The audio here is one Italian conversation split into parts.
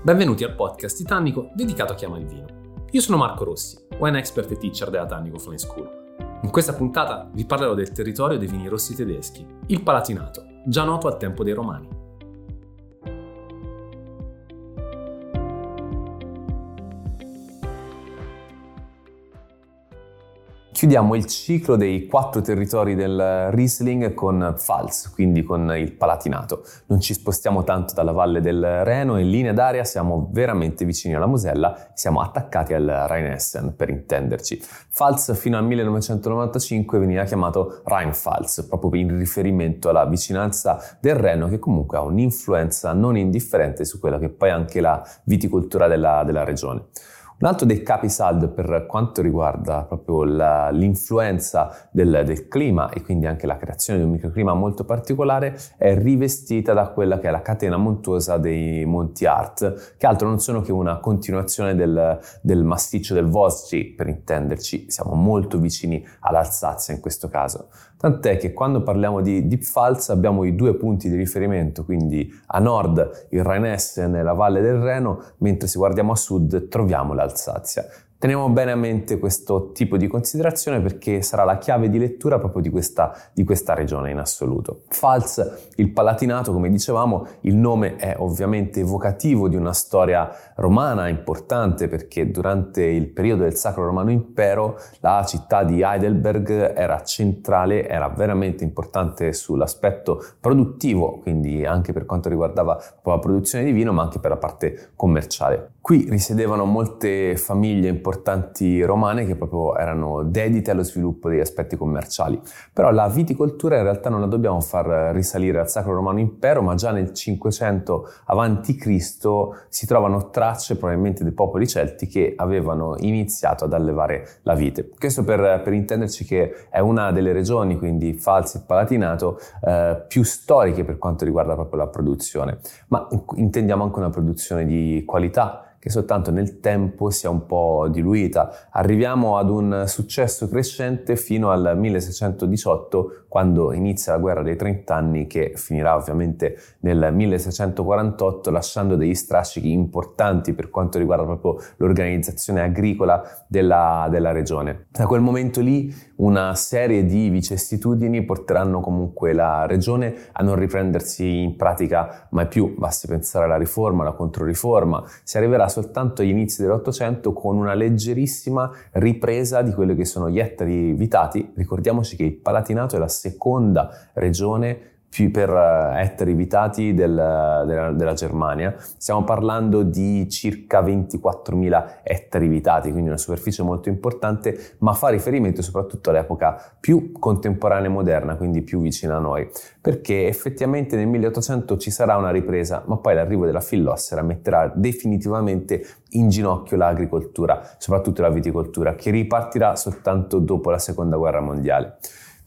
Benvenuti al podcast Titanico dedicato a chi ama il vino. Io sono Marco Rossi, wine expert e teacher della Tannico Flying School. In questa puntata vi parlerò del territorio dei vini rossi tedeschi, il Palatinato, già noto al tempo dei Romani. Chiudiamo il ciclo dei quattro territori del Riesling con Pfalz, quindi con il Palatinato. Non ci spostiamo tanto dalla valle del Reno, in linea d'aria siamo veramente vicini alla Mosella, siamo attaccati al Rheinessen per intenderci. Pfalz fino al 1995 veniva chiamato Rheinpfalz, proprio in riferimento alla vicinanza del Reno che comunque ha un'influenza non indifferente su quella che poi è anche la viticoltura della, della regione. Un altro dei capisaldi per quanto riguarda proprio la, l'influenza del, del, clima e quindi anche la creazione di un microclima molto particolare è rivestita da quella che è la catena montuosa dei Monti Art, che altro non sono che una continuazione del, del masticcio del Vosgi, per intenderci, siamo molto vicini all'Alsazia in questo caso. Tant'è che quando parliamo di Deep Pfalz abbiamo i due punti di riferimento, quindi a nord il Rheinessen e la Valle del Reno, mentre se guardiamo a sud troviamo l'Alsazia. Teniamo bene a mente questo tipo di considerazione perché sarà la chiave di lettura proprio di questa, di questa regione in assoluto. Pfalz, il Palatinato, come dicevamo, il nome è ovviamente evocativo di una storia romana importante perché durante il periodo del Sacro Romano Impero la città di Heidelberg era centrale, era veramente importante sull'aspetto produttivo, quindi anche per quanto riguardava la produzione di vino, ma anche per la parte commerciale. Qui risiedevano molte famiglie importanti romane che proprio erano dedite allo sviluppo degli aspetti commerciali. Però la viticoltura in realtà non la dobbiamo far risalire al Sacro Romano Impero, ma già nel 500 a.C. si trovano tracce probabilmente dei popoli celti che avevano iniziato ad allevare la vite. Questo per, per intenderci che è una delle regioni, quindi Falsi e Palatinato, eh, più storiche per quanto riguarda proprio la produzione, ma intendiamo anche una produzione di qualità che soltanto nel tempo si è un po' diluita. Arriviamo ad un successo crescente fino al 1618, quando inizia la guerra dei trent'anni, che finirà ovviamente nel 1648, lasciando degli strascichi importanti per quanto riguarda proprio l'organizzazione agricola della, della regione. Da quel momento lì una serie di vicissitudini porteranno comunque la regione a non riprendersi in pratica mai più, basti pensare alla riforma, alla controriforma, si arriverà soltanto agli inizi dell'Ottocento con una leggerissima ripresa di quelli che sono gli ettari vitati. Ricordiamoci che il Palatinato è la seconda regione per eh, ettari vitati del, della, della, Germania. Stiamo parlando di circa 24.000 ettari vitati, quindi una superficie molto importante, ma fa riferimento soprattutto all'epoca più contemporanea e moderna, quindi più vicina a noi, perché effettivamente nel 1800 ci sarà una ripresa, ma poi l'arrivo della fillossera metterà definitivamente in ginocchio l'agricoltura, soprattutto la viticoltura, che ripartirà soltanto dopo la seconda guerra mondiale.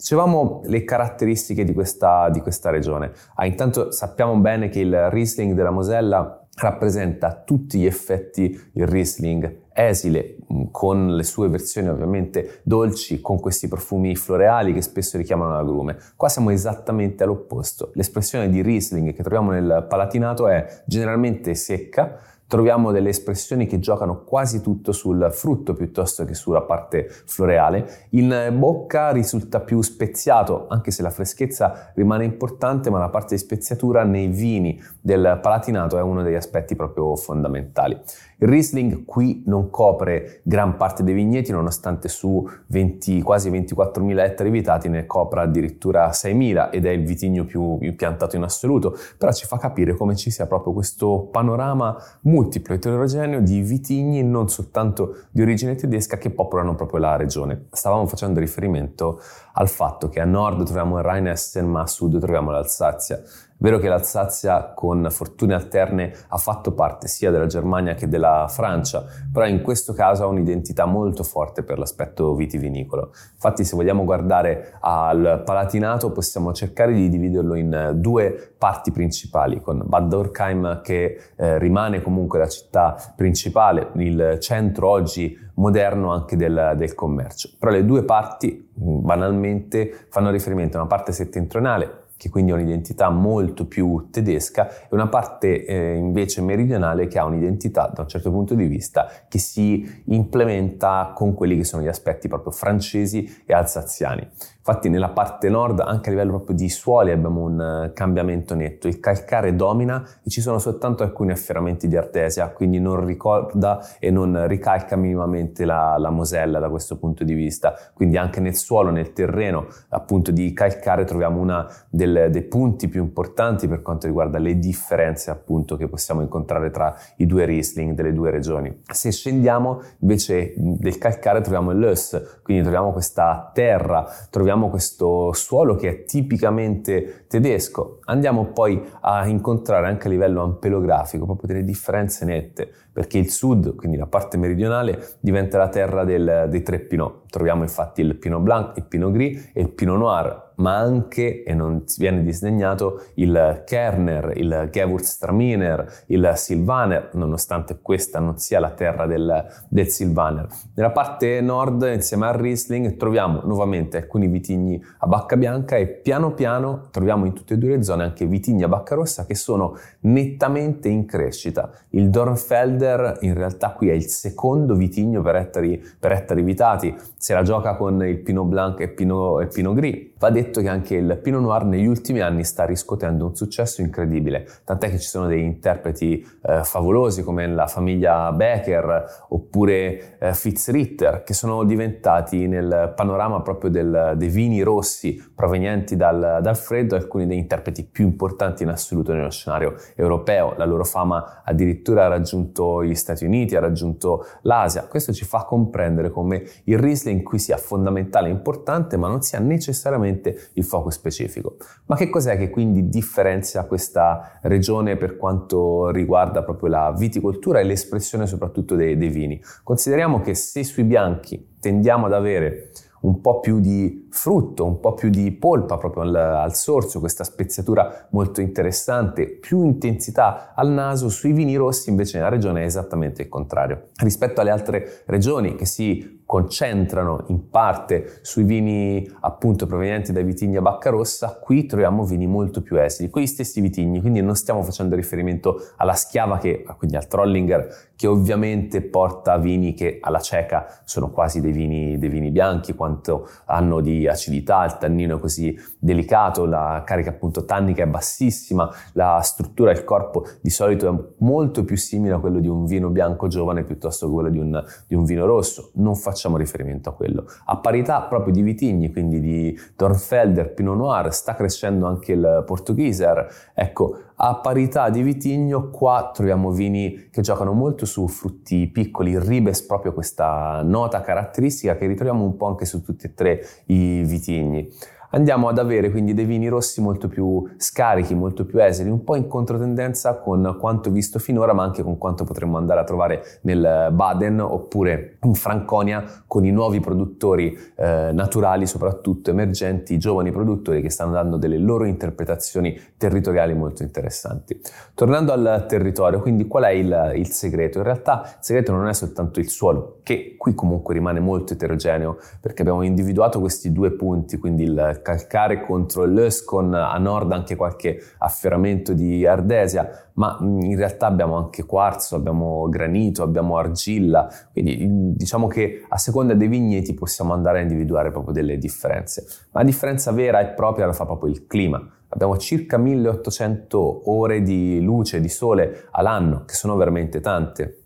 Dicevamo le caratteristiche di questa, di questa regione. Ah, intanto sappiamo bene che il Riesling della Mosella rappresenta a tutti gli effetti il Riesling esile, mm, con le sue versioni ovviamente dolci, con questi profumi floreali che spesso richiamano l'agrume. Qua siamo esattamente all'opposto. L'espressione di Riesling che troviamo nel Palatinato è generalmente secca, troviamo delle espressioni che giocano quasi tutto sul frutto piuttosto che sulla parte floreale. In bocca risulta più speziato, anche se la freschezza rimane importante, ma la parte di speziatura nei vini del palatinato è uno degli aspetti proprio fondamentali. Il Riesling qui non copre gran parte dei vigneti, nonostante su 20, quasi 24.000 ettari vitati ne copra addirittura 6.000 ed è il vitigno più, piantato in assoluto, però ci fa capire come ci sia proprio questo panorama multiplo eterogeneo di vitigni non soltanto di origine tedesca che popolano proprio la regione. Stavamo facendo riferimento al fatto che a nord troviamo il Rheinessen ma a sud troviamo l'Alsazia. Vero che l'Alsazia con fortune alterne ha fatto parte sia della Germania che della Francia, però in questo caso ha un'identità molto forte per l'aspetto vitivinicolo. Infatti se vogliamo guardare al Palatinato possiamo cercare di dividerlo in due parti principali, con Bad Dürkheim che eh, rimane comunque la città principale, il centro oggi moderno anche del, del commercio. Però le due parti banalmente fanno riferimento a una parte settentrionale che quindi ha un'identità molto più tedesca, e una parte eh, invece meridionale che ha un'identità da un certo punto di vista che si implementa con quelli che sono gli aspetti proprio francesi e alsaziani. Infatti nella parte nord, anche a livello proprio di suoli, abbiamo un eh, cambiamento netto. Il calcare domina e ci sono soltanto alcuni afferramenti di artesia, quindi non ricorda e non ricalca minimamente la, la Mosella da questo punto di vista. Quindi anche nel suolo, nel terreno appunto di calcare troviamo uno dei punti più importanti per quanto riguarda le differenze appunto che possiamo incontrare tra i due Riesling delle due regioni. Se scendiamo invece del calcare troviamo il l'Öss, quindi troviamo questa terra, troviamo troviamo questo suolo che è tipicamente tedesco. Andiamo poi a incontrare anche a livello ampelografico proprio delle differenze nette, perché il sud, quindi la parte meridionale, diventa la terra del, dei tre Pinot. Troviamo infatti il Pinot Blanc, il Pinot Gris e il Pinot Noir, ma anche, e non viene disdegnato, il Kerner, il Gewürztraminer, il Silvaner, nonostante questa non sia la terra del, del Silvaner. Nella parte nord, insieme al Riesling, troviamo nuovamente alcuni vitigni a bacca bianca e piano piano troviamo in tutte e due le zone anche vitigni a bacca rossa che sono nettamente in crescita. Il Dornfelder in realtà qui è il secondo vitigno per ettari, per ettari vitati, se la gioca con il Pinot Blanc e Pinot, e Pinot Gris. Va detto che anche il Pinot Noir negli ultimi anni sta riscuotendo un successo incredibile, tant'è che ci sono dei interpreti eh, favolosi come la famiglia Becker oppure eh, Fitzritter che sono diventati nel panorama proprio del, dei vini rossi provenienti dal, dal freddo alcuni degli interpreti più importanti in assoluto nello scenario europeo. La loro fama addirittura ha raggiunto gli Stati Uniti, ha raggiunto l'Asia. Questo ci fa comprendere come il Riesling qui sia fondamentale e importante, ma non sia necessariamente il focus specifico. Ma che cos'è che quindi differenzia questa regione per quanto riguarda proprio la viticoltura e l'espressione soprattutto dei, dei vini? Consideriamo che se sui bianchi tendiamo ad avere un po' più di frutto, un po' più di polpa proprio al, al, sorso, questa speziatura molto interessante, più intensità al naso, sui vini rossi invece nella regione è esattamente il contrario. Rispetto alle altre regioni che si concentrano in parte sui vini appunto provenienti dai vitigni a bacca rossa, qui troviamo vini molto più esili, quegli stessi vitigni, quindi non stiamo facendo riferimento alla schiava che, quindi al Trollinger, che ovviamente porta vini che alla cieca sono quasi dei vini, dei vini bianchi, quanto hanno di acidità, il tannino è così delicato, la carica appunto tannica è bassissima, la struttura del corpo di solito è molto più simile a quello di un vino bianco giovane piuttosto che quello di un, di un vino rosso. Non facciamo facciamo riferimento a quello. A parità proprio di vitigni, quindi di Dornfelder, Pinot Noir, sta crescendo anche il Portugieser. Ecco, a parità di vitigno qua troviamo vini che giocano molto su frutti piccoli, ribes proprio questa nota caratteristica che ritroviamo un po' anche su tutti e tre i vitigni andiamo ad avere quindi dei vini rossi molto più scarichi, molto più esili, un po' in controtendenza con quanto visto finora, ma anche con quanto potremmo andare a trovare nel Baden oppure in Franconia con i nuovi produttori eh, naturali, soprattutto emergenti, giovani produttori che stanno dando delle loro interpretazioni territoriali molto interessanti. Tornando al territorio, quindi qual è il, il segreto? In realtà il segreto non è soltanto il suolo, che qui comunque rimane molto eterogeneo, perché abbiamo individuato questi due punti, quindi il calcare contro l'Öskon, a nord anche qualche afferramento di ardesia, ma in realtà abbiamo anche quarzo, abbiamo granito, abbiamo argilla, quindi diciamo che a seconda dei vigneti possiamo andare a individuare proprio delle differenze. Ma la differenza vera e propria la fa proprio il clima. Abbiamo circa 1800 ore di luce, di sole all'anno, che sono veramente tante.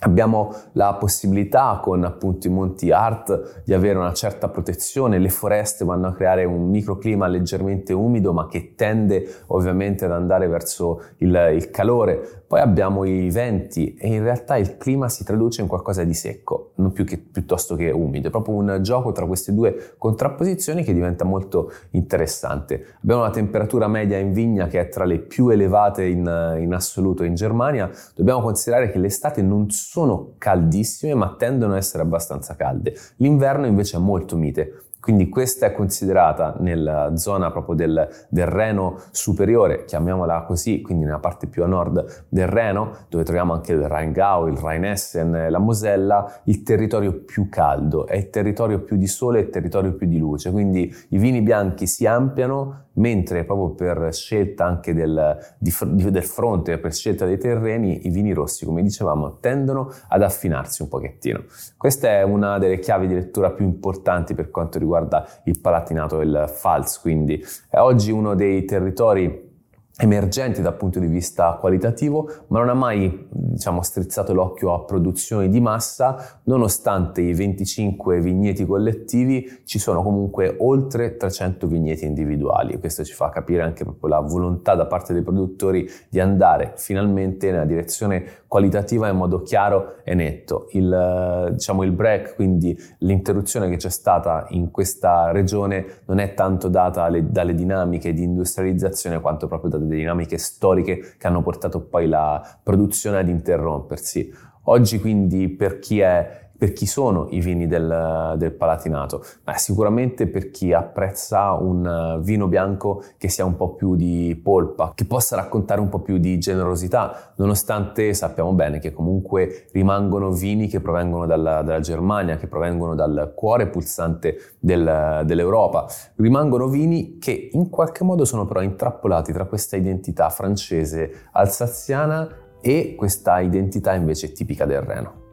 Abbiamo la possibilità con appunto i monti Art di avere una certa protezione, le foreste vanno a creare un microclima leggermente umido ma che tende ovviamente ad andare verso il, il calore. Poi abbiamo i venti e in realtà il clima si traduce in qualcosa di secco, non più che, piuttosto che umido. È proprio un gioco tra queste due contrapposizioni che diventa molto interessante. Abbiamo una temperatura media in vigna che è tra le più elevate in, in assoluto in Germania. Dobbiamo considerare che l'estate non sono caldissime ma tendono ad essere abbastanza calde. L'inverno invece è molto mite Quindi questa è considerata nella zona proprio del, del Reno superiore, chiamiamola così, quindi nella parte più a nord del Reno, dove troviamo anche il Rheingau, il Rheinessen, la Mosella, il territorio più caldo, è il territorio più di sole e il territorio più di luce. Quindi i vini bianchi si ampliano mentre proprio per scelta anche del, di, del fronte, per scelta dei terreni, i vini rossi, come dicevamo, tendono ad affinarsi un pochettino. Questa è una delle chiavi di lettura più importanti per quanto riguarda il palatinato e il Pfalz, quindi è oggi uno dei territori emergenti dal punto di vista qualitativo, ma non ha mai diciamo, strizzato l'occhio a produzioni di massa, nonostante i 25 vigneti collettivi ci sono comunque oltre 300 vigneti individuali. Questo ci fa capire anche proprio la volontà da parte dei produttori di andare finalmente nella direzione qualitativa in modo chiaro e netto. Il, diciamo, il break, quindi l'interruzione che c'è stata in questa regione non è tanto data alle, dalle dinamiche di industrializzazione quanto proprio da delle dinamiche storiche che hanno portato poi la produzione ad interrompersi. Oggi quindi per chi è per chi sono i vini del, del Palatinato? Beh, sicuramente per chi apprezza un vino bianco che sia un po' più di polpa, che possa raccontare un po' più di generosità, nonostante sappiamo bene che comunque rimangono vini che provengono dalla, dalla Germania, che provengono dal cuore pulsante del, dell'Europa. Rimangono vini che in qualche modo sono però intrappolati tra questa identità francese alsaziana e questa identità invece tipica del Reno.